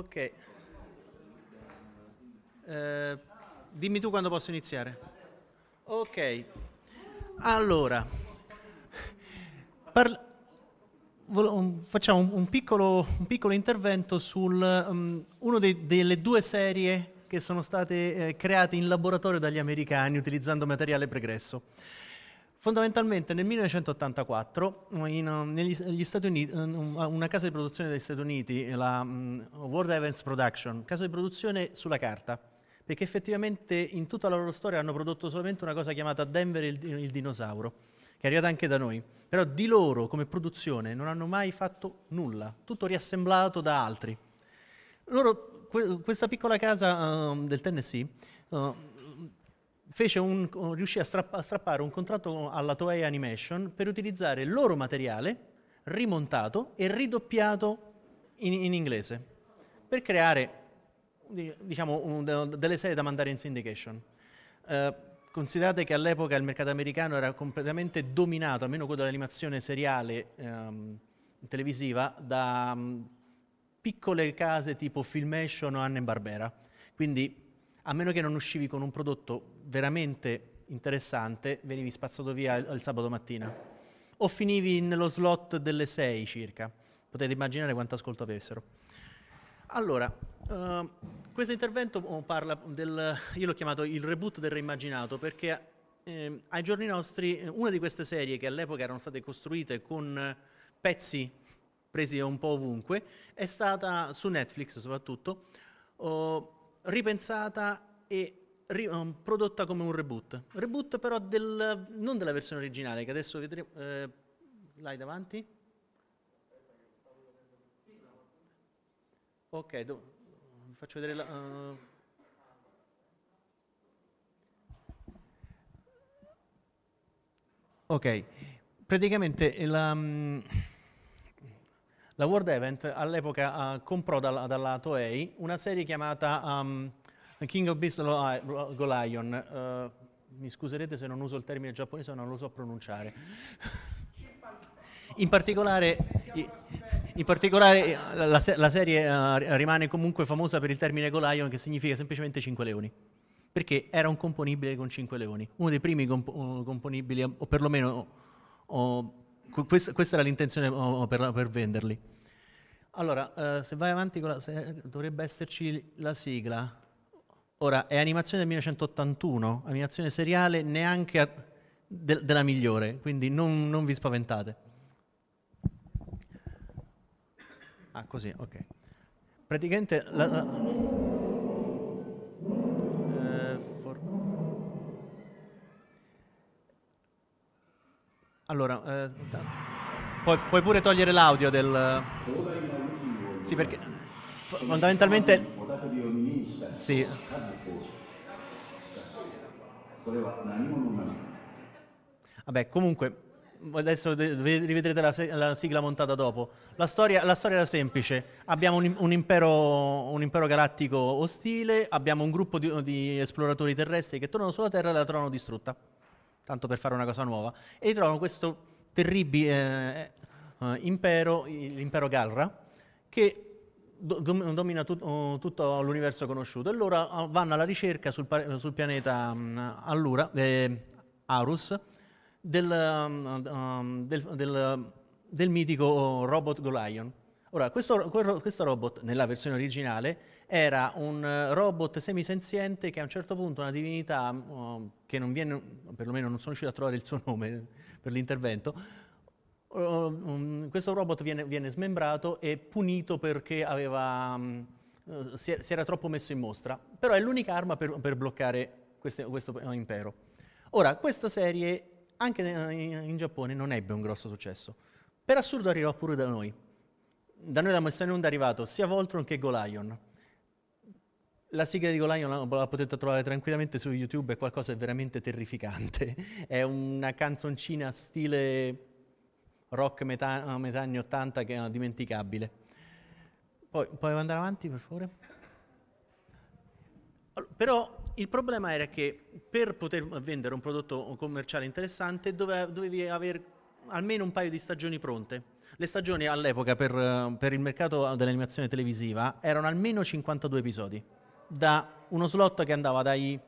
Ok. Eh, dimmi tu quando posso iniziare. Ok. Allora, parla- facciamo un, piccolo, un, piccolo, intervento su um, una delle due serie che sono state eh, create in laboratorio dagli americani utilizzando materiale pregresso. Fondamentalmente nel 1984 in, um, negli Stati Uniti, una casa di produzione degli Stati Uniti, la um, World Events Production, casa di produzione sulla carta, perché effettivamente in tutta la loro storia hanno prodotto solamente una cosa chiamata Denver il, il dinosauro, che è arrivata anche da noi, però di loro come produzione non hanno mai fatto nulla, tutto riassemblato da altri. Loro, que, questa piccola casa uh, del Tennessee uh, un, riuscì a, strapp- a, strappare un contratto alla Toei Animation per utilizzare il loro materiale rimontato e ridoppiato in, in inglese per creare diciamo, un, delle serie da mandare in syndication. Uh, considerate che all'epoca il mercato americano era completamente dominato, almeno quello dell'animazione seriale um, televisiva, da um, piccole case tipo Filmation o Anne Barbera. Quindi a meno che non uscivi con un prodotto veramente interessante, venivi spazzato via il, il sabato mattina. O finivi nello slot delle 6 circa. Potete immaginare quanto ascolto avessero. Allora, uh, questo intervento parla del, io l'ho chiamato il reboot del reimmaginato perché eh, ai giorni nostri una di queste serie che all'epoca erano state costruite con pezzi presi un po' ovunque è stata su Netflix soprattutto uh, ripensata e ri- um, prodotta come un reboot. Reboot però del, non della versione originale, che adesso vedremo... Eh, slide avanti. Ok, do, faccio vedere la... Uh, ok, praticamente la, um, la World Event all'epoca uh, comprò dalla, dalla Toei una serie chiamata um, King of Beasts Golion. Uh, mi scuserete se non uso il termine giapponese, non lo so pronunciare. In particolare, in particolare la, la, serie uh, rimane comunque famosa per il termine Golion che significa semplicemente 5 leoni. Perché era un componibile con 5 leoni, uno dei primi comp- componibili, o perlomeno oh, questa, questa, era l'intenzione per, per, venderli. Allora, uh, se vai avanti, la, se, dovrebbe esserci la sigla. Ora, è animazione del 1981, animazione seriale neanche a, de, della migliore, quindi non, non, vi spaventate. Ah, così, ok. Praticamente... La, la, eh. Allora, eh, puoi, puoi pure togliere l'audio del... Sì, perché fondamentalmente... Sì. Vabbè, comunque, adesso rivedrete la, la, sigla montata dopo. La storia, la storia era semplice. Abbiamo un, un, impero, un, impero, galattico ostile, abbiamo un gruppo di, di, esploratori terrestri che tornano sulla Terra e la trovano distrutta, tanto per fare una cosa nuova, e trovano questo terribile eh, impero, l'impero Galra, che domina tut, oh, tutto l'universo conosciuto e loro ah, vanno alla ricerca sul, sul pianeta um, Allura, eh, Arus del, um, del, del, del, mitico robot Golion. Ora, questo, questo, robot, nella versione originale, era un robot semisenziente che a un certo punto una divinità uh, che non viene, perlomeno non sono riuscito a trovare il suo nome per l'intervento, um, questo robot viene, viene, smembrato e punito perché aveva, um, si, si, era troppo messo in mostra, però è l'unica arma per, per bloccare queste, questo impero. Ora, questa serie anche in Giappone non ebbe un grosso successo, per assurdo arrivò pure da noi. Da noi la messa in onda è arrivato sia Voltron che Golion. La sigla di Golion la potete trovare tranquillamente su YouTube, è qualcosa di veramente terrificante. È una canzoncina stile rock metà, metà anni 80 che è dimenticabile. Poi, puoi andare avanti per favore? Però il problema era che per poter vendere un prodotto commerciale interessante dovevi avere almeno un paio di stagioni pronte. Le stagioni all'epoca per, per il mercato dell'animazione televisiva erano almeno 52 episodi, da uno slot che andava dai,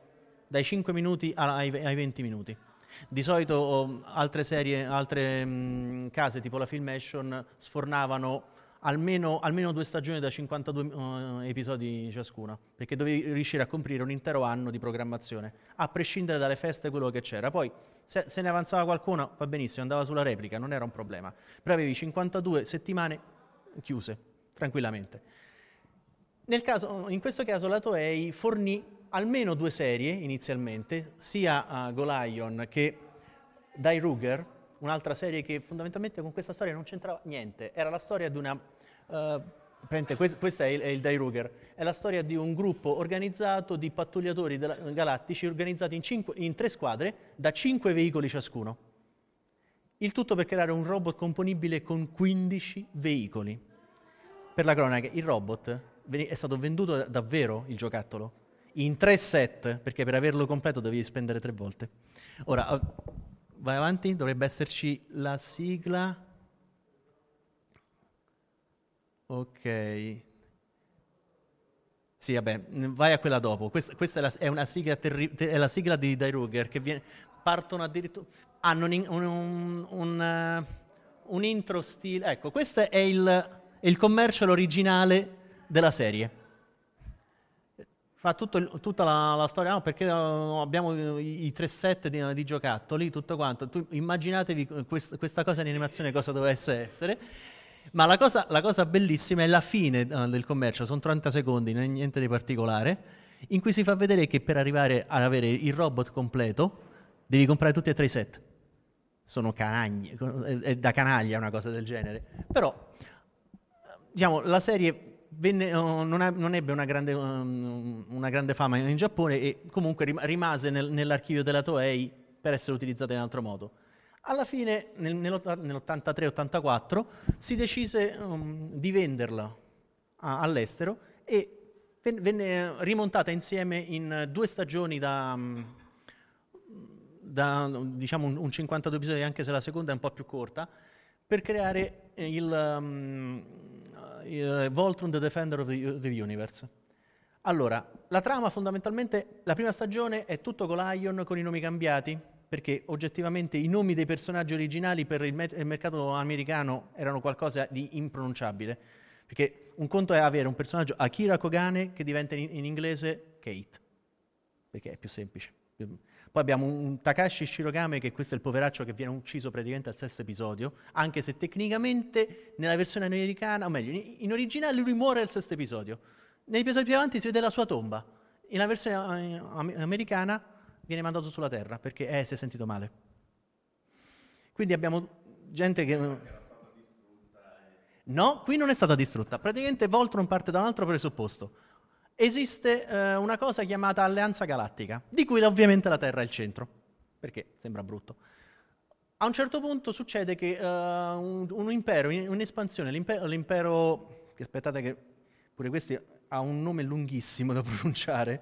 dai 5 minuti ai, ai 20 minuti. Di solito oh, altre serie, altre mh, case tipo la Filmation sfornavano almeno, almeno due stagioni da 52 uh, eh, episodi ciascuna, perché dovevi riuscire a coprire un intero anno di programmazione, a prescindere dalle feste quello che c'era. Poi se, se ne avanzava qualcuno va benissimo, andava sulla replica, non era un problema. Però avevi 52 settimane chiuse, tranquillamente. Caso, in questo caso la Toei fornì almeno due serie inizialmente, sia uh, Golion che Die Ruger, un'altra serie che fondamentalmente con questa storia non c'entrava niente, era la storia di una... Uh, questo è il, è il Die Ruger, è la storia di un gruppo organizzato di pattugliatori della, galattici organizzati in, cinque, in tre squadre da cinque veicoli ciascuno. Il tutto per creare un robot componibile con 15 veicoli. Per la cronaca, il robot è stato venduto davvero, il giocattolo, in tre set, perché per averlo completo dovevi spendere tre volte. Ora, vai avanti, dovrebbe esserci la sigla. Ok. Sì, vabbè, vai a quella dopo. Questa, questa è, la, è, una sigla terri- è la sigla di Die Ruger che viene, partono addirittura... Hanno un, un, un, un intro stile... Ecco, questo è il, il commercial originale della serie fa tutto, tutta la, la, storia, no, perché abbiamo i, i tre set di, di, giocattoli, tutto quanto. Tu immaginatevi quest, questa cosa di animazione cosa dovesse essere. Ma la cosa, la cosa bellissima è la fine uh, del commercio, sono 30 secondi, niente di particolare, in cui si fa vedere che per arrivare ad avere il robot completo devi comprare tutti e tre i set. Sono canagli, è da canaglia una cosa del genere. Però, diciamo, la serie venne, uh, non, ha, non, ebbe una grande, um, una grande, fama in Giappone e comunque rimase nel, nell'archivio della Toei per essere utilizzata in altro modo. Alla fine, nel, nell'83-84, si decise um, di venderla a, all'estero e venne rimontata insieme in due stagioni da, da diciamo un, un 52 episodi, anche se la seconda è un po' più corta, per creare il, um, uh, Voltron The Defender of the, the, Universe. Allora, la trama fondamentalmente, la prima stagione è tutto con Lion con i nomi cambiati, perché oggettivamente i nomi dei personaggi originali per il, il mercato americano erano qualcosa di impronunciabile. Perché un conto è avere un personaggio Akira Kogane che diventa in, in inglese Kate, perché è più semplice. Poi abbiamo un Takashi Shirogame, che questo è il poveraccio che viene ucciso praticamente al sesto episodio, anche se tecnicamente nella versione americana, o meglio, in originale lui muore al sesto episodio. Negli episodi più avanti si vede la sua tomba. Nella versione eh, americana viene mandato sulla Terra perché eh, si è sentito male. Quindi abbiamo gente che... No, qui non è stata distrutta. Praticamente Voltron parte da un altro presupposto esiste eh, una cosa chiamata Alleanza Galattica, di cui ovviamente la Terra è il centro, perché sembra brutto. A un certo punto succede che uh, un, un, impero, un'espansione, l'impero, l'impero, aspettate che pure questo ha un nome lunghissimo da pronunciare,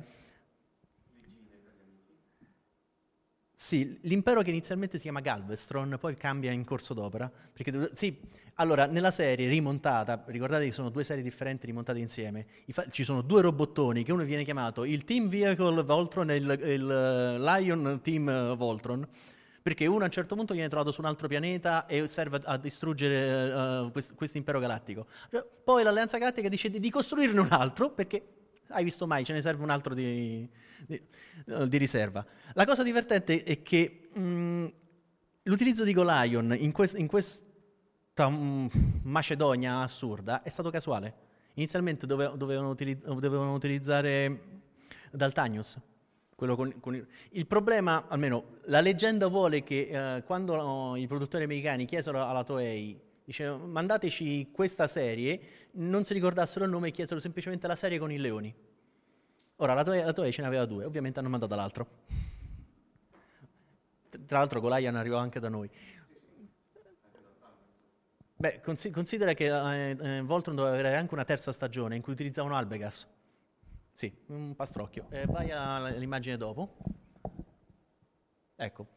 Sì, l'impero che inizialmente si chiama Galvestron, poi cambia in corso d'opera. Perché, sì, allora, nella serie rimontata, ricordate che sono due serie differenti rimontate insieme, ci sono due robottoni, che uno viene chiamato il Team Vehicle Voltron e il, il eh, Lion Team Voltron, perché uno a un certo punto viene trovato su un altro pianeta e serve a distruggere uh, questo impero galattico. Poi l'Alleanza Galattica decide di costruirne un altro, perché hai visto mai, ce ne serve un altro di, di, di riserva. La cosa divertente è che mh, mm, l'utilizzo di Golion in, quest, in questa mh, mm, Macedonia assurda è stato casuale. Inizialmente dove, dovevano, utilizz- dovevano, utilizzare Daltanius. Con, con il, il, problema, almeno la leggenda vuole che eh, quando oh, i produttori americani chiesero alla Toei Dice, mandateci questa serie, non si ricordassero il nome e chiesero semplicemente la serie con i leoni. Ora, la Toei, la Toei ce n'aveva due, ovviamente hanno mandato l'altro. Tra l'altro Goliath arrivò anche da noi. Beh, considera che eh, eh, Voltron doveva avere anche una terza stagione in cui utilizzavano Albegas. Sì, un pastrocchio. Eh, vai all'immagine dopo. Ecco.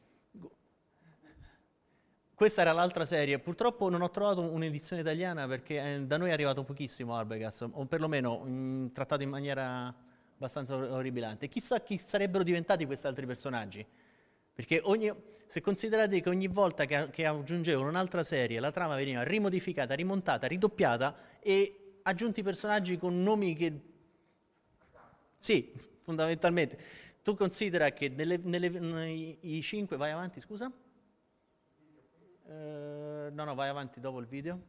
Questa era l'altra serie. Purtroppo non ho trovato un'edizione italiana perché eh, da noi è arrivato pochissimo Arbegas, o perlomeno mh, trattato in maniera abbastanza orribilante. Chissà chi sarebbero diventati questi altri personaggi. Perché ogni, se considerate che ogni volta che, che aggiungevano un'altra serie la trama veniva rimodificata, rimontata, ridoppiata e aggiunti personaggi con nomi che... Sì, fondamentalmente. Tu considera che nelle, nelle, nei, i cinque... Vai avanti, scusa? Eh, no, no, vai avanti dopo il video.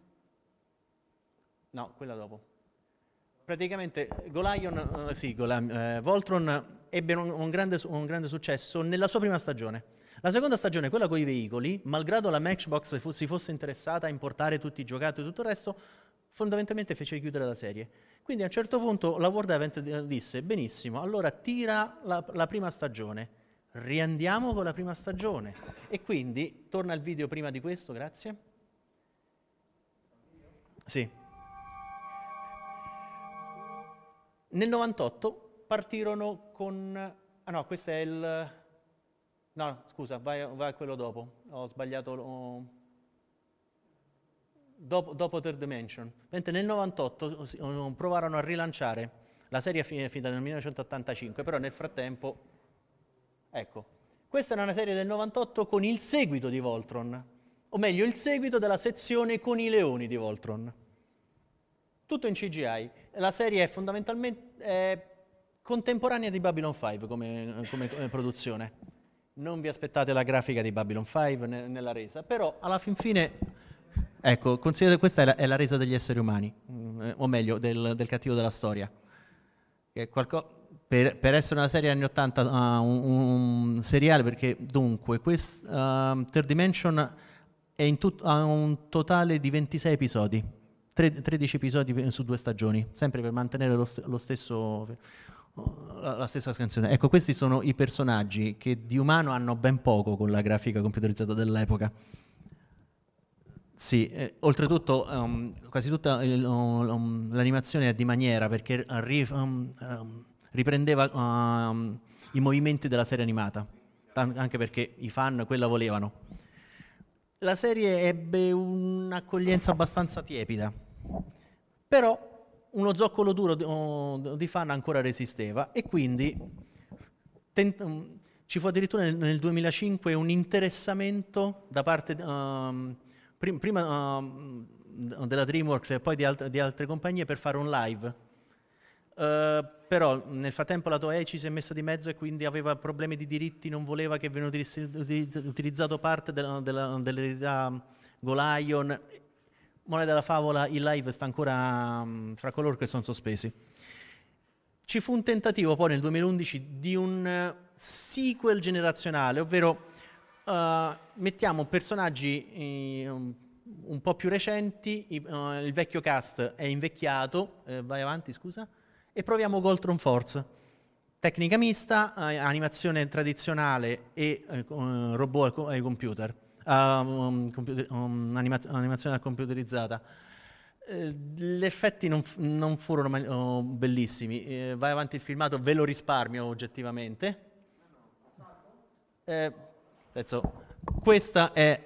No, quella dopo. Praticamente Golion, uh, sì, Golion, uh, Voltron ebbe un, un, grande, un, grande, successo nella sua prima stagione. La seconda stagione, quella con i veicoli, malgrado la Matchbox fu, si fosse interessata a importare tutti i giocattoli e tutto il resto, fondamentalmente fece chiudere la serie. Quindi a un certo punto la World Event disse, benissimo, allora tira la, la prima stagione riandiamo con la prima stagione. E quindi, torna al video prima di questo, grazie. Sì. Nel 98 partirono con... Ah no, questo è il... No, scusa, vai, vai a quello dopo. Ho sbagliato... Oh. Dopo, dopo Third Dimension. Mentre nel 98 provarono a rilanciare la serie finita nel 1985, però nel frattempo Ecco, questa è una serie del 98 con il seguito di Voltron, o meglio il seguito della sezione con i leoni di Voltron. Tutto in CGI. La serie è fondamentalmente è contemporanea di Babylon 5 come, come, come, produzione. Non vi aspettate la grafica di Babylon 5 ne, nella resa, però alla fin fine, ecco, considerate questa è la, è la resa degli esseri umani, mm, o meglio, del, del cattivo della storia. È qualcosa per, per, essere una serie anni 80 uh, un, un, seriale perché dunque questo, uh, Third Dimension tut, ha un totale di 26 episodi 13 episodi su due stagioni sempre per mantenere lo, lo stesso la stessa scansione. Ecco questi sono i personaggi che di umano hanno ben poco con la grafica computerizzata dell'epoca. Sì, eh, oltretutto um, quasi tutta il, um, l'animazione è di maniera perché arri- um, riprendeva uh, i movimenti della serie animata, anche perché i fan quella volevano. La serie ebbe un'accoglienza abbastanza tiepida, però uno zoccolo duro di, di fan ancora resisteva e quindi tent- um, ci fu addirittura nel, 2005 un interessamento da parte uh, prim- prima uh, della DreamWorks e poi di, alt- di altre compagnie per fare un live Uh, però nel frattempo la Toei si è messa di mezzo e quindi aveva problemi di diritti, non voleva che venisse utilizzato parte della, della, dell'eredità Golion. Moneta della favola, il live sta ancora um, fra coloro che sono sospesi. Ci fu un tentativo poi nel 2011 di un uh, sequel generazionale, ovvero uh, mettiamo personaggi um, un po' più recenti, il vecchio cast è invecchiato, vai avanti scusa e proviamo Goltron Force. Tecnica mista, eh, animazione tradizionale e eh, robot ai computer, uh, computer um, animaz- animazione computerizzata. Eh, gli effetti non, f- non furono ma- oh, bellissimi. Eh, vai avanti il filmato, ve lo risparmio oggettivamente. Eh, senso, questo è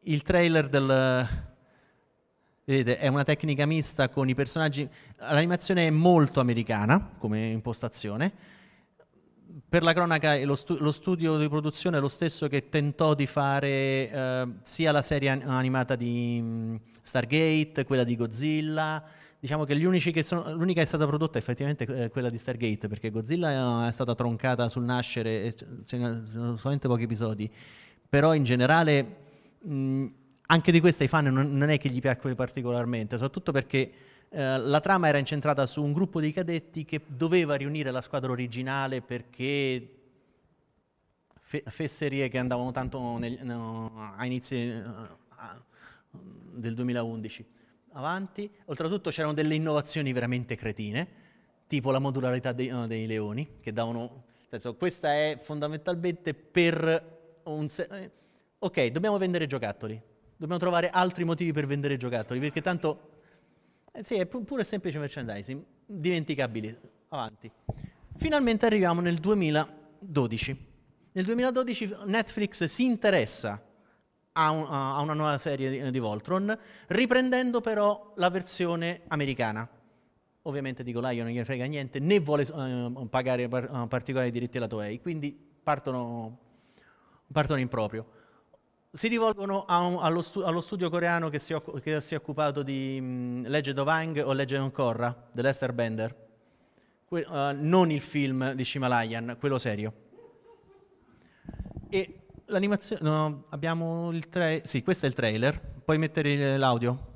il trailer del, Vedete, è una tecnica mista con i personaggi. L'animazione è molto americana come impostazione. Per la cronaca, lo, stu- lo studio di produzione è lo stesso che tentò di fare eh, sia la serie animata di um, Stargate, quella di Godzilla. Diciamo che sono, l'unica che è stata prodotta effettivamente è quella di Stargate, perché Godzilla è stata troncata sul nascere ce ne sono solamente pochi episodi. Però in generale. Mh, anche di questa i fan non, non è che gli piacque particolarmente, soprattutto perché eh, la trama era incentrata su un gruppo di cadetti che doveva riunire la squadra originale perché fe- fesserie che andavano tanto nel, no, a inizi uh, del 2011 avanti. Oltretutto c'erano delle innovazioni veramente cretine, tipo la modularità dei, uh, dei leoni, che davano... Senso, questa è fondamentalmente per un... Se- eh, ok, dobbiamo vendere giocattoli Dobbiamo trovare altri motivi per vendere giocattoli, perché tanto eh sì, è pure semplice merchandising, dimenticabili. Avanti. Finalmente arriviamo nel 2012. Nel 2012 Netflix si interessa a, un, a una nuova serie di, di, Voltron, riprendendo però la versione americana. Ovviamente dico Lion non gli frega niente, né vuole uh, pagare par- uh, particolari diritti alla Toei, quindi partono, partono in proprio. Si rivolgono un, allo, stu- allo, studio coreano che si, che si è occupato di um, Legend of Ang o Legend of Korra, dell'Esther Bender. Que- uh, non il film di Shimalayan, quello serio. E l'animazione... No, abbiamo il trailer... Sì, questo è il trailer. Puoi mettere l'audio?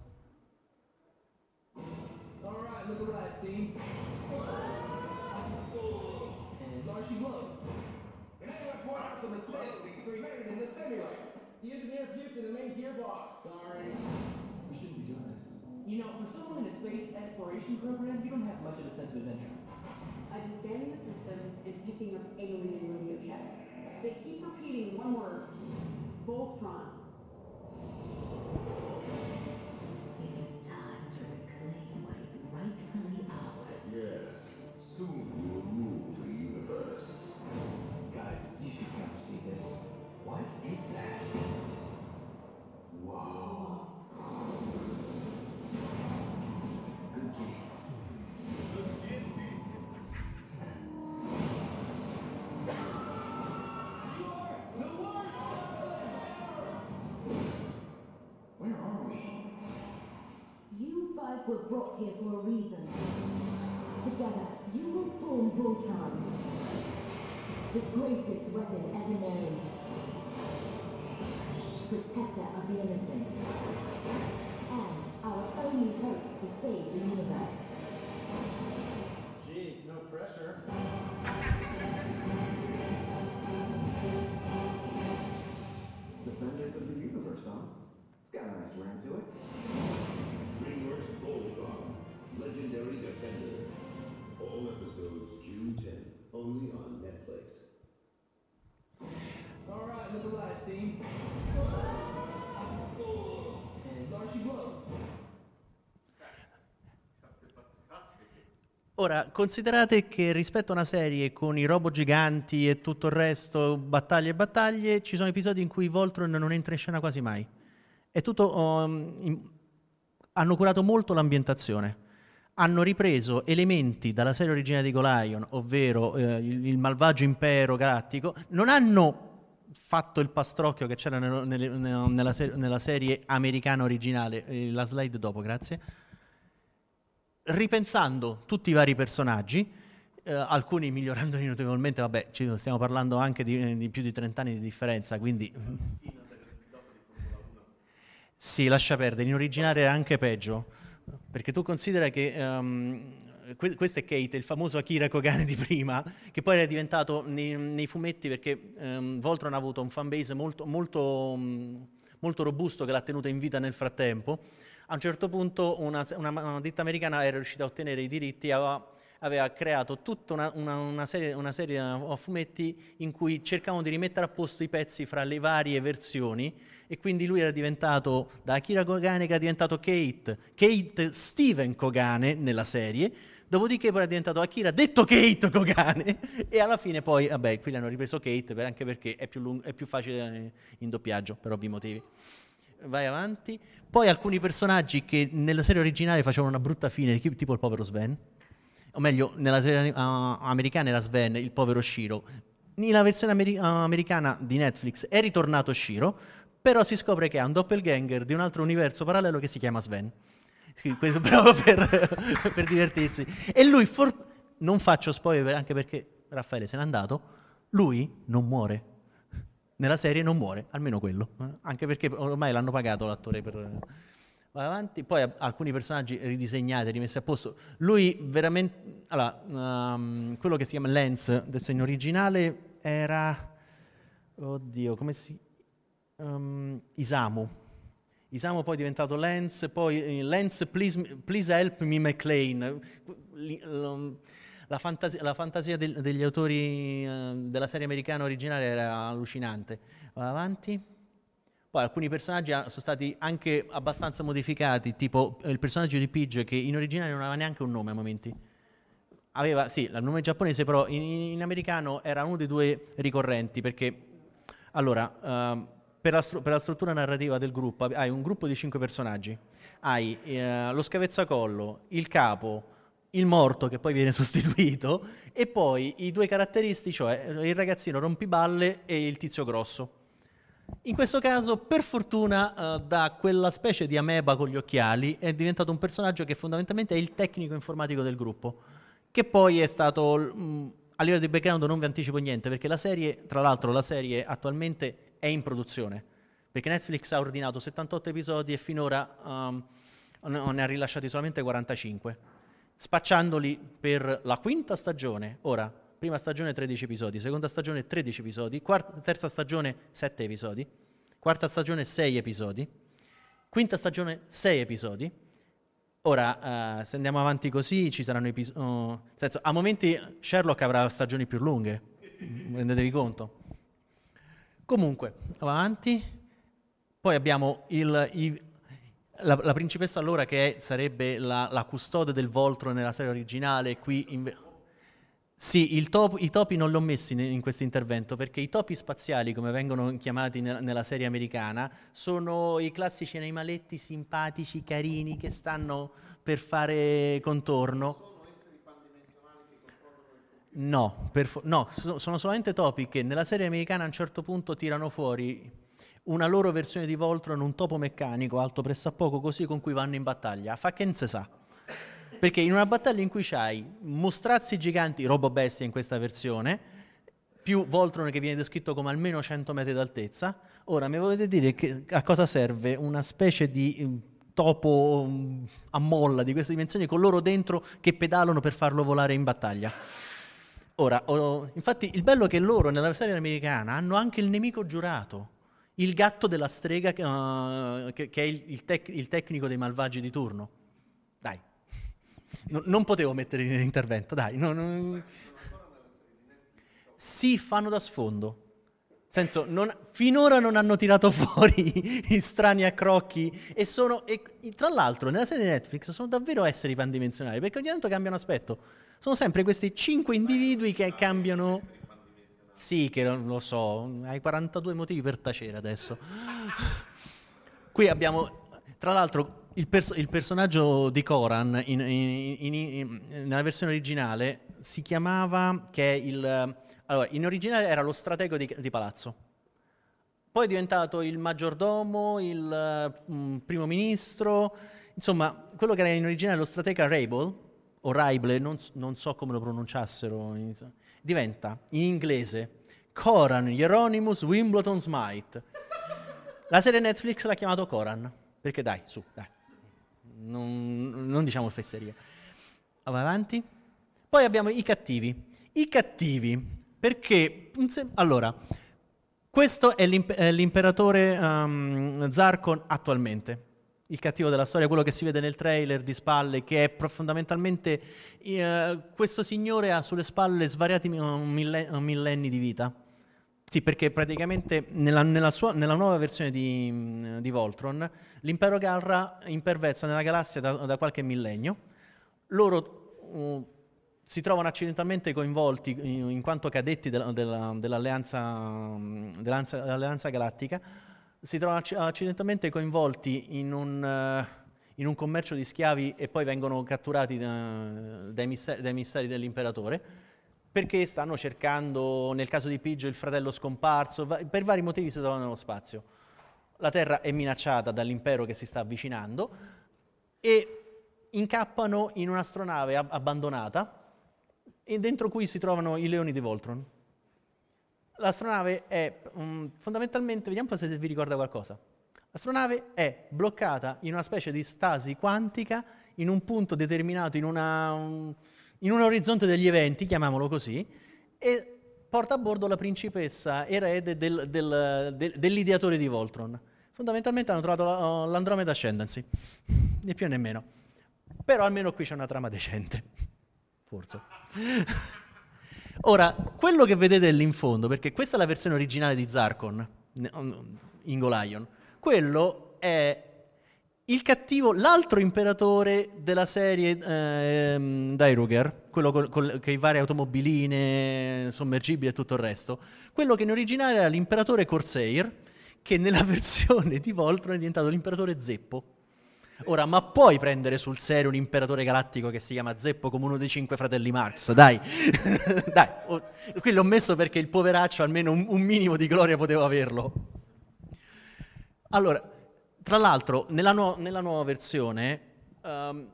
Were brought here for a reason. Together, you will form Voltron, the greatest weapon ever known, Protector of the innocent. Ora, considerate che rispetto a una serie con i robot giganti e tutto il resto, battaglie e battaglie, ci sono episodi in cui Voltron non entra in scena quasi mai. È tutto... Um, in... hanno curato molto l'ambientazione. Hanno ripreso elementi dalla serie originale di Golion, ovvero eh, il, il, malvagio impero galattico, non hanno fatto il pastrocchio che c'era nel, nel, nella, ser- nella, serie americana originale, eh, la slide dopo, grazie, ripensando tutti i vari personaggi, eh, alcuni migliorandoli notevolmente, vabbè, stiamo parlando anche di, di più di 30 anni di differenza, quindi... Sì, lascia perdere, in originale era anche peggio. Perché tu considera che um, questo è Kate, il famoso Akira Kogane di prima, che poi è diventato nei, nei fumetti perché um, Voltron ha avuto un fanbase molto, molto, molto robusto che l'ha tenuto in vita nel frattempo. A un certo punto una, una, una ditta americana era riuscita a ottenere i diritti aveva, aveva creato tutta una, una, serie, una serie a fumetti in cui cercavano di rimettere a posto i pezzi fra le varie versioni e quindi lui era diventato, da Akira Kogane che era diventato Kate, Kate Steven Kogane nella serie, dopodiché poi è diventato Akira detto Kate Kogane e alla fine poi, vabbè, qui l'hanno ripreso Kate anche perché è più, lungo, è più facile in doppiaggio per ovvi motivi. Vai avanti. Poi alcuni personaggi che nella serie originale facevano una brutta fine, tipo il povero Sven, o meglio, nella serie uh, americana era Sven, il povero Shiro. Nella versione ameri- uh, americana di Netflix è ritornato Shiro, però si scopre che ha un doppelganger di un altro universo parallelo che si chiama Sven. Questo proprio per, per divertirsi. E lui, for- non faccio spoiler anche perché Raffaele se n'è andato, lui non muore. Nella serie non muore, almeno quello. Anche perché ormai l'hanno pagato l'attore per... Vai avanti. Poi alcuni personaggi ridisegnati, rimessi a posto. Lui veramente... Allora, um, quello che si chiama Lance, adesso in originale, era... Oddio, come si um, Isamu. Isamu poi è diventato Lance, poi eh, Lance please, please help me McLean. La fantasia, la fantasia del, degli autori uh, della serie americana originale era allucinante. Va avanti. Poi alcuni personaggi sono stati anche abbastanza modificati, tipo il personaggio di Pidge che in originale non aveva neanche un nome a momenti. Aveva, sì, il nome giapponese, però in, in americano era uno dei due ricorrenti perché, allora, uh, per la, stru- per la, struttura narrativa del gruppo hai un gruppo di cinque personaggi, hai eh, lo scavezzacollo, il capo, il morto che poi viene sostituito e poi i due caratteristici, cioè il ragazzino rompiballe e il tizio grosso. In questo caso, per fortuna, eh, da quella specie di ameba con gli occhiali è diventato un personaggio che fondamentalmente è il tecnico informatico del gruppo, che poi è stato, mm, a livello di background non vi anticipo niente, perché la serie, tra l'altro la serie attualmente è in produzione, perché Netflix ha ordinato 78 episodi e finora um, ne ha rilasciati solamente 45, spacciandoli per la quinta stagione. Ora, prima stagione 13 episodi, seconda stagione 13 episodi, quarta, terza stagione 7 episodi, quarta stagione 6 episodi, quinta stagione 6 episodi. Ora, uh, se andiamo avanti così, ci saranno episodi... Uh, senso, a momenti Sherlock avrà stagioni più lunghe, rendetevi conto. Comunque, avanti. Poi abbiamo il, i, la, la, principessa allora che è, sarebbe la, la, custode del Voltro nella serie originale, qui... In, sì, top, i topi non li ho messi in questo intervento perché i topi spaziali, come vengono chiamati nella, nella serie americana, sono i classici animaletti simpatici, carini, che stanno per fare contorno. No, fo- no, sono solamente topi che nella serie americana a un certo punto tirano fuori una loro versione di Voltron, un topo meccanico alto pressappoco così con cui vanno in battaglia. Fa che non si sa. Perché in una battaglia in cui c'hai mostrazzi giganti, robo bestia in questa versione, più Voltron che viene descritto come almeno 100 metri d'altezza, ora mi volete dire che, a cosa serve una specie di mm, topo mm, a molla di queste dimensioni con loro dentro che pedalano per farlo volare in battaglia? Ora, oh, infatti il bello è che loro nella serie americana hanno anche il nemico giurato, il gatto della strega uh, che, che, è il, il, tec- il tecnico dei malvagi di turno. Dai, No, non potevo mettere in intervento, dai. No, no. Si fanno da sfondo. Senso, non, finora non hanno tirato fuori i strani accrocchi e sono, e, tra l'altro, nella serie di Netflix sono davvero esseri pandimensionali perché ogni tanto cambiano aspetto. Sono sempre questi cinque individui che cambiano. Sì, che lo so, hai 42 motivi per tacere adesso. Qui abbiamo, tra l'altro, il, pers- il, personaggio di Koran in, in, in, nella versione originale si chiamava che il, allora, in originale era lo stratego di, di palazzo poi è diventato il maggiordomo il um, primo ministro insomma quello che era in originale lo stratega Rabel o Raible non, non so come lo pronunciassero diventa in inglese Koran Hieronymus Wimbledon Smite la serie Netflix l'ha chiamato Koran perché dai su dai non, non diciamo fesserie. Va avanti. Poi abbiamo i cattivi. I cattivi, perché... Allora, questo è l'imperatore um, Zarkon attualmente, il cattivo della storia, quello che si vede nel trailer di spalle, che è fondamentalmente... Uh, questo signore ha sulle spalle svariati millenni di vita sì, perché praticamente nella, nella, sua, nella nuova versione di, di, Voltron l'impero Galra impervezza nella galassia da, da qualche millennio. Loro uh, si trovano accidentalmente coinvolti in, in quanto cadetti della, della, dell'alleanza, dell'alleanza, galattica, si trovano accidentalmente coinvolti in un, in un, commercio di schiavi e poi vengono catturati da, dai, misteri, dai misteri dell'imperatore perché stanno cercando, nel caso di Piggio, il fratello scomparso, per vari motivi si trovano nello spazio. La Terra è minacciata dall'impero che si sta avvicinando e incappano in un'astronave abbandonata dentro cui si trovano i leoni di Voltron. L'astronave è um, fondamentalmente, vediamo se vi ricorda qualcosa. L'astronave è bloccata in una specie di stasi quantica in un punto determinato, in una... Un, in un orizzonte degli eventi, chiamiamolo così, e porta a bordo la principessa erede del, del, del, dell'ideatore di Voltron. Fondamentalmente hanno trovato l'Andromeda Ascendancy, né più né meno. Però almeno qui c'è una trama decente, forse. Ora, quello che vedete lì in fondo, perché questa è la versione originale di Zarkon, in Golion, quello è il cattivo, l'altro imperatore della serie eh, Dairuger, quello con i vari automobiline, sommergibili e tutto il resto, quello che in originale era l'imperatore Corsair, che nella versione di Voltron è diventato l'imperatore Zeppo. Ora, ma puoi prendere sul serio un imperatore galattico che si chiama Zeppo come uno dei cinque fratelli Marx? Dai, dai. Qui l'ho messo perché il poveraccio almeno un, un minimo di gloria poteva averlo. Allora, tra l'altro, nella, nu- nella nuova versione, um,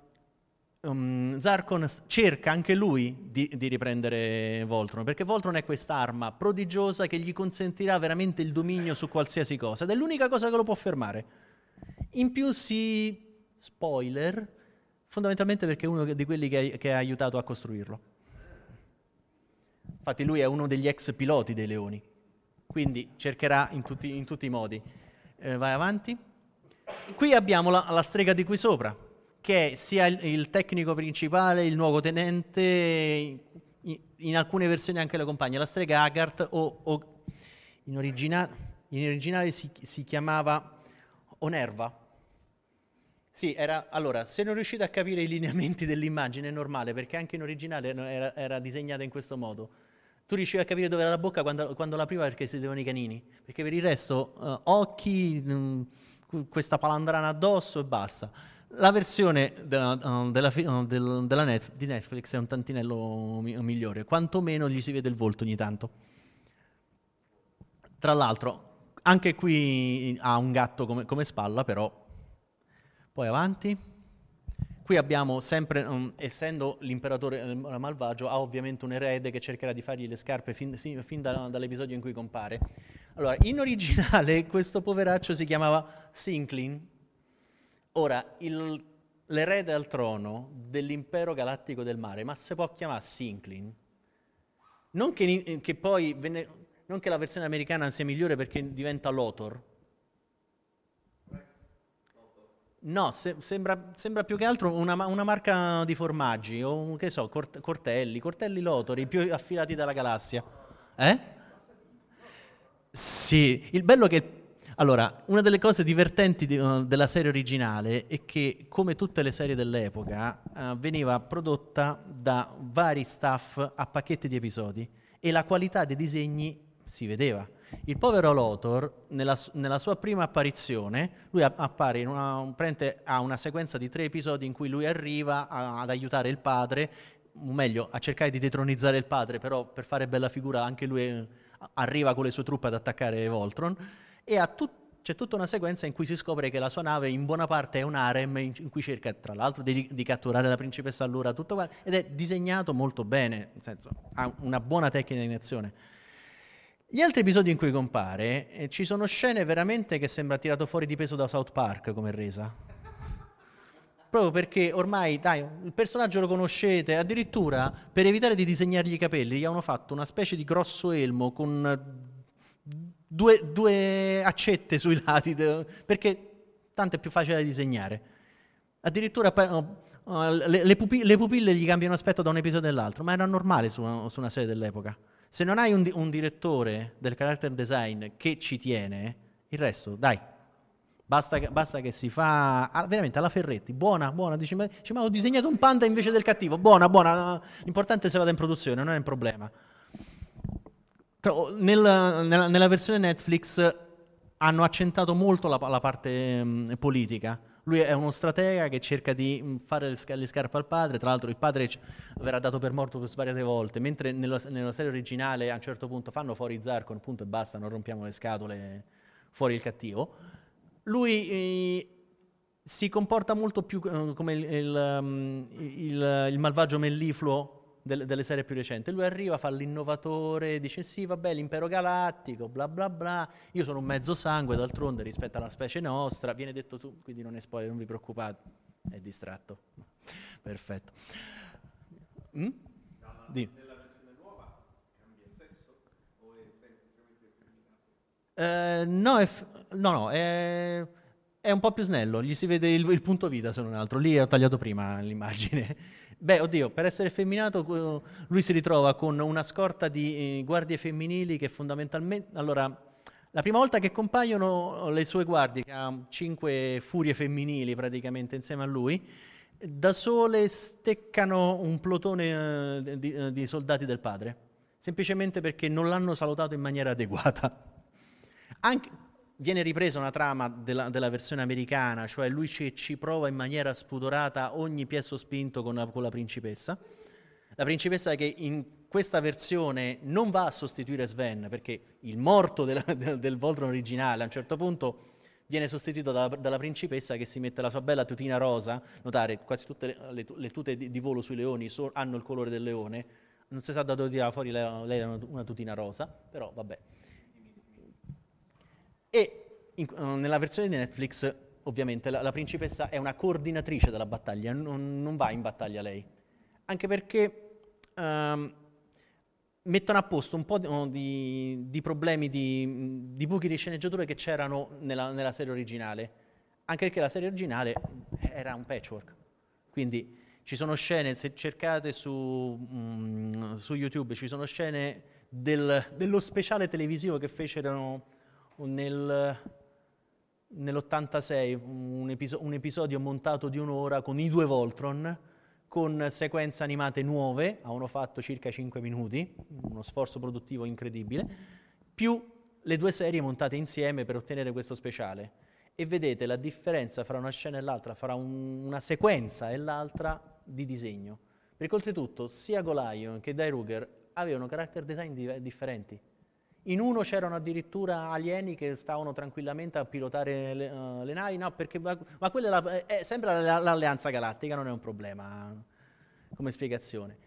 um, Zarkon cerca anche lui di, di, riprendere Voltron, perché Voltron è quest'arma prodigiosa che gli consentirà veramente il dominio su qualsiasi cosa, ed è l'unica cosa che lo può fermare. In più si Spoiler, fondamentalmente perché è uno di quelli che, che ha aiutato a costruirlo. Infatti lui è uno degli ex piloti dei leoni, quindi cercherà in tutti, in tutti i modi. Eh, vai avanti. Qui abbiamo la, la, strega di qui sopra, che è sia il, il tecnico principale, il nuovo tenente, in, in, alcune versioni anche la compagna, la strega Haggard o, o in, origina, in, originale si, si chiamava Onerva sì, era, allora, se non riuscite a capire i lineamenti dell'immagine è normale, perché anche in originale era, era disegnata in questo modo. Tu riuscivi a capire dove era la bocca quando, quando l'apriva perché si vedevano i canini, perché per il resto uh, occhi, mh, mm, questa palandrana addosso e basta. La versione della, uh, della, uh, del, della net, di Netflix è un tantinello mi, migliore, quantomeno gli si vede il volto ogni tanto. Tra l'altro, anche qui ha un gatto come, come spalla, però poi avanti. Qui abbiamo sempre, um, essendo l'imperatore eh, malvagio, ha ovviamente un erede che cercherà di fargli le scarpe fin, fin, fin da, dall'episodio in cui compare. Allora, in originale questo poveraccio si chiamava Sinklin. Ora, il, l'erede al trono dell'impero galattico del mare, ma si può chiamare Sinklin? Non che, che poi venne, non che la versione americana sia migliore perché diventa Lothor, No, se, sembra, sembra, più che altro una, una, marca di formaggi, o che so, cort, Cortelli, Cortelli Lotori, più affilati dalla galassia. Eh? Sì, il bello è che... Allora, una delle cose divertenti di, uh, della serie originale è che, come tutte le serie dell'epoca, uh, veniva prodotta da vari staff a pacchetti di episodi e la qualità dei disegni si vedeva. Il povero Lothor, nella, nella sua prima apparizione, lui appare in una, un, ha una sequenza di tre episodi in cui lui arriva a, ad aiutare il padre, o meglio, a cercare di detronizzare il padre, però per fare bella figura anche lui eh, arriva con le sue truppe ad attaccare Voltron, e tut, c'è tutta una sequenza in cui si scopre che la sua nave in buona parte è un harem in, cui cerca tra l'altro di, di, catturare la principessa Allura, tutto qua, ed è disegnato molto bene, nel senso, ha una buona tecnica di animazione. Gli altri episodi in cui compare eh, ci sono scene veramente che sembra tirato fuori di peso da South Park come resa. Proprio perché ormai, dai, il personaggio lo conoscete, addirittura per evitare di disegnargli i capelli gli hanno fatto una specie di grosso elmo con due, due accette sui lati, perché tanto è più facile da disegnare. Addirittura oh, oh, le, le, pupille, le, pupille, gli cambiano aspetto da un episodio all'altro, ma era normale su una, su una serie dell'epoca. Se non hai un, un direttore del character design che ci tiene, il resto, dai, Basta che, basta che, si fa ah, veramente alla Ferretti, buona, buona. Dici, ma, dici, ma ho disegnato un panda invece del cattivo, buona, buona. L'importante è se vada in produzione, non è un problema. Nel, nella, nella, versione Netflix hanno accentato molto la, la parte um, politica. Lui è uno stratega che cerca di mm, fare le, le scarpe al padre, tra l'altro il padre verrà dato per morto svariate volte, mentre nella, nella, serie originale a un certo punto fanno fuori Zarkon, punto e basta, non rompiamo le scatole, fuori il cattivo. Lui eh, si comporta molto più eh, come il, il, mm, il, il malvagio mellifluo delle, delle, serie più recenti. Lui arriva, fa l'innovatore, dice sì, vabbè, l'impero galattico, bla bla bla, io sono un mezzo sangue d'altronde rispetto alla specie nostra, viene detto tu, quindi non è spoiler, non vi preoccupate, è distratto. Perfetto. Mm? Di. Eh, no, è, no, no, è, è, un po' più snello, gli si vede il, il punto vita se non altro, lì ho tagliato prima l'immagine. Beh, oddio, per essere femminato lui si ritrova con una scorta di eh, guardie femminili che fondamentalmente... Allora, la prima volta che compaiono le sue guardie, che ha cinque furie femminili praticamente insieme a lui, da sole steccano un plotone eh, di, eh, di soldati del padre, semplicemente perché non l'hanno salutato in maniera adeguata. Anche, viene ripresa una trama della, della, versione americana, cioè lui ci, ci, prova in maniera spudorata ogni piezo spinto con la, con la principessa. La principessa che in questa versione non va a sostituire Sven, perché il morto della, del, del Voltron originale a un certo punto viene sostituito dalla, dalla, principessa che si mette la sua bella tutina rosa. Notare, quasi tutte le, le, tute di, di, volo sui leoni so, hanno il colore del leone. Non si sa da dove tirare fuori lei, lei una tutina rosa, però vabbè. E in, nella versione di Netflix, ovviamente, la, la, principessa è una coordinatrice della battaglia, non, non va in battaglia lei. Anche perché um, mettono a posto un po' di, di, di problemi, di, di, buchi di sceneggiatura che c'erano nella, nella, serie originale, anche perché la serie originale era un patchwork. Quindi ci sono scene, se cercate su, mm, su YouTube, ci sono scene del, dello speciale televisivo che fecero nel, nell'86, un, episo- un episodio montato di un'ora con i due Voltron, con sequenze animate nuove, avevano fatto circa 5 minuti, uno sforzo produttivo incredibile, più le due serie montate insieme per ottenere questo speciale. E vedete la differenza fra una scena e l'altra, fra un, una sequenza e l'altra di disegno. Perché oltretutto sia Golion che Dai Ruger avevano character design di- differenti. In uno c'erano addirittura alieni che stavano tranquillamente a pilotare le, uh, le navi, no, perché, ma, ma quella è, la, è sempre l'alleanza galattica, non è un problema come spiegazione.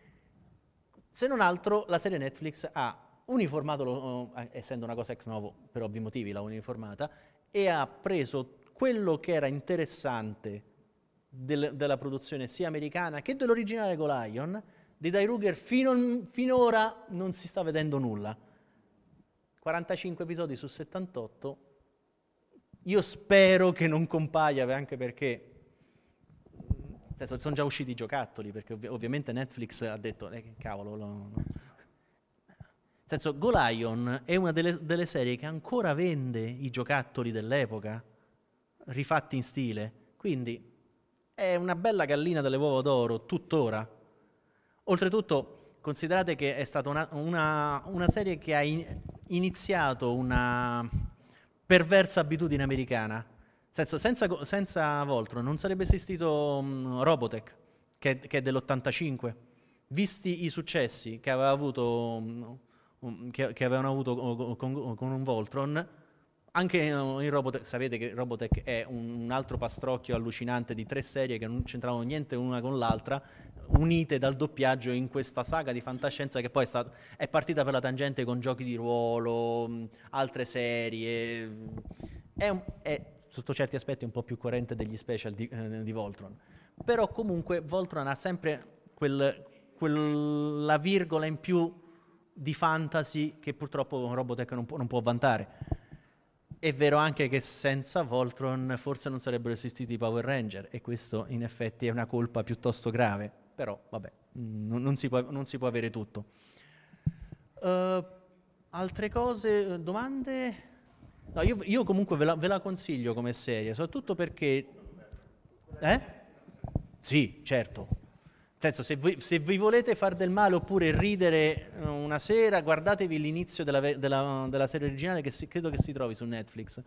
Se non altro, la serie Netflix ha uniformato, uh, essendo una cosa ex novo per ovvi motivi, l'ha uniformata, e ha preso quello che era interessante del, della produzione sia americana che dell'originale Golion, di Dai Ruger fino, finora non si sta vedendo nulla 45 episodi su 78, io spero che non compaia, anche perché senso, sono già usciti i giocattoli, perché ov- ovviamente Netflix ha detto, eh, cavolo, lo, no. Nel senso, Golion è una delle, delle, serie che ancora vende i giocattoli dell'epoca, rifatti in stile, quindi è una bella gallina delle uova d'oro, tuttora. Oltretutto, considerate che è stata una, una, una serie che ha in, iniziato una perversa abitudine americana. Senso, senza, senza Voltron non sarebbe esistito um, Robotech, che, che, è dell'85. Visti i successi che, aveva avuto, um, che, che avevano avuto con, con un Voltron, anche in Robotech, sapete che Robotech è un, altro pastrocchio allucinante di tre serie che non c'entravano niente l'una con l'altra, unite dal doppiaggio in questa saga di fantascienza che poi è, stata, è partita per la tangente con giochi di ruolo, altre serie. È, un, è, sotto certi aspetti un po' più coerente degli special di, eh, di Voltron. Però comunque Voltron ha sempre quel, quella virgola in più di fantasy che purtroppo Robotech non può, non può vantare è vero anche che senza Voltron forse non sarebbero esistiti i Power Ranger e questo in effetti è una colpa piuttosto grave, però vabbè, non, non, si, può, non si, può, avere tutto. Uh, altre cose, domande? No, io, io comunque ve la, ve la, consiglio come serie, soprattutto perché... Eh? Sì, certo, senso, se, voi, se vi volete far del male oppure ridere eh, una sera, guardatevi l'inizio della, della, della serie originale che si, credo che si trovi su Netflix.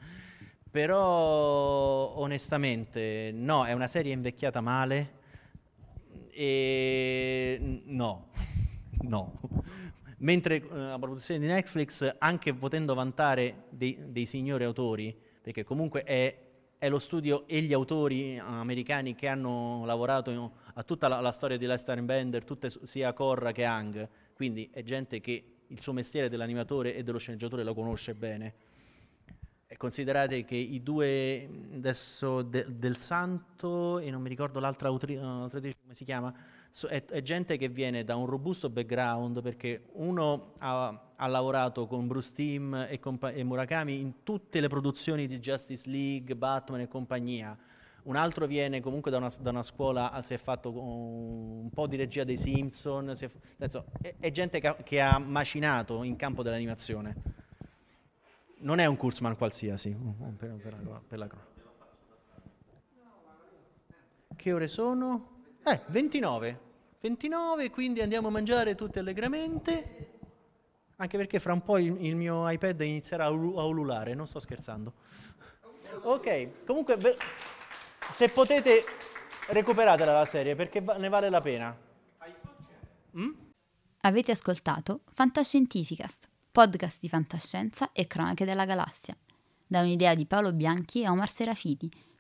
Però onestamente no, è una serie invecchiata male e no, no. Mentre eh, la produzione di Netflix, anche potendo vantare dei, dei signori autori, perché comunque è, è, lo studio e gli autori americani che hanno lavorato a tutta la, la storia di Lester Bender, tutte, sia Corra che Hang, quindi è gente che il suo mestiere dell'animatore e dello sceneggiatore lo conosce bene. E considerate che i due, adesso de, del Santo e non mi ricordo l'altra autrice, come si chiama, so, è, è, gente che viene da un robusto background perché uno ha, ha lavorato con Bruce Timm e, e Murakami in tutte le produzioni di Justice League, Batman e compagnia un altro viene comunque da una, da una scuola, si è fatto un po' di regia dei Simpson, è, senso, è, è, gente che ha, che ha, macinato in campo dell'animazione. Non è un Kurzman qualsiasi. Per, per la, per la... Che ore sono? Eh, 29. 29, quindi andiamo a mangiare tutti allegramente. Anche perché fra un po' il, mio iPad inizierà a, ulu- a ululare, non sto scherzando. Ok, comunque se potete recuperatela la serie perché ne vale la pena. Mm? Avete ascoltato Fantascientificast, podcast di fantascienza e cronache della galassia, da un'idea di Paolo Bianchi e Omar Serafiti,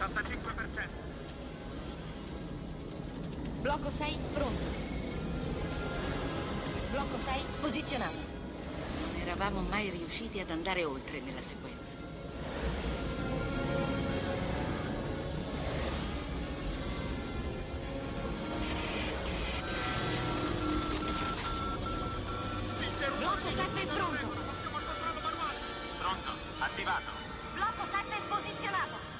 85%. Blocco 6 pronto. Blocco 6 posizionato. Non eravamo mai riusciti ad andare oltre nella sequenza. Blocco 7 pronto. Pronto, attivato. Blocco 7 posizionato.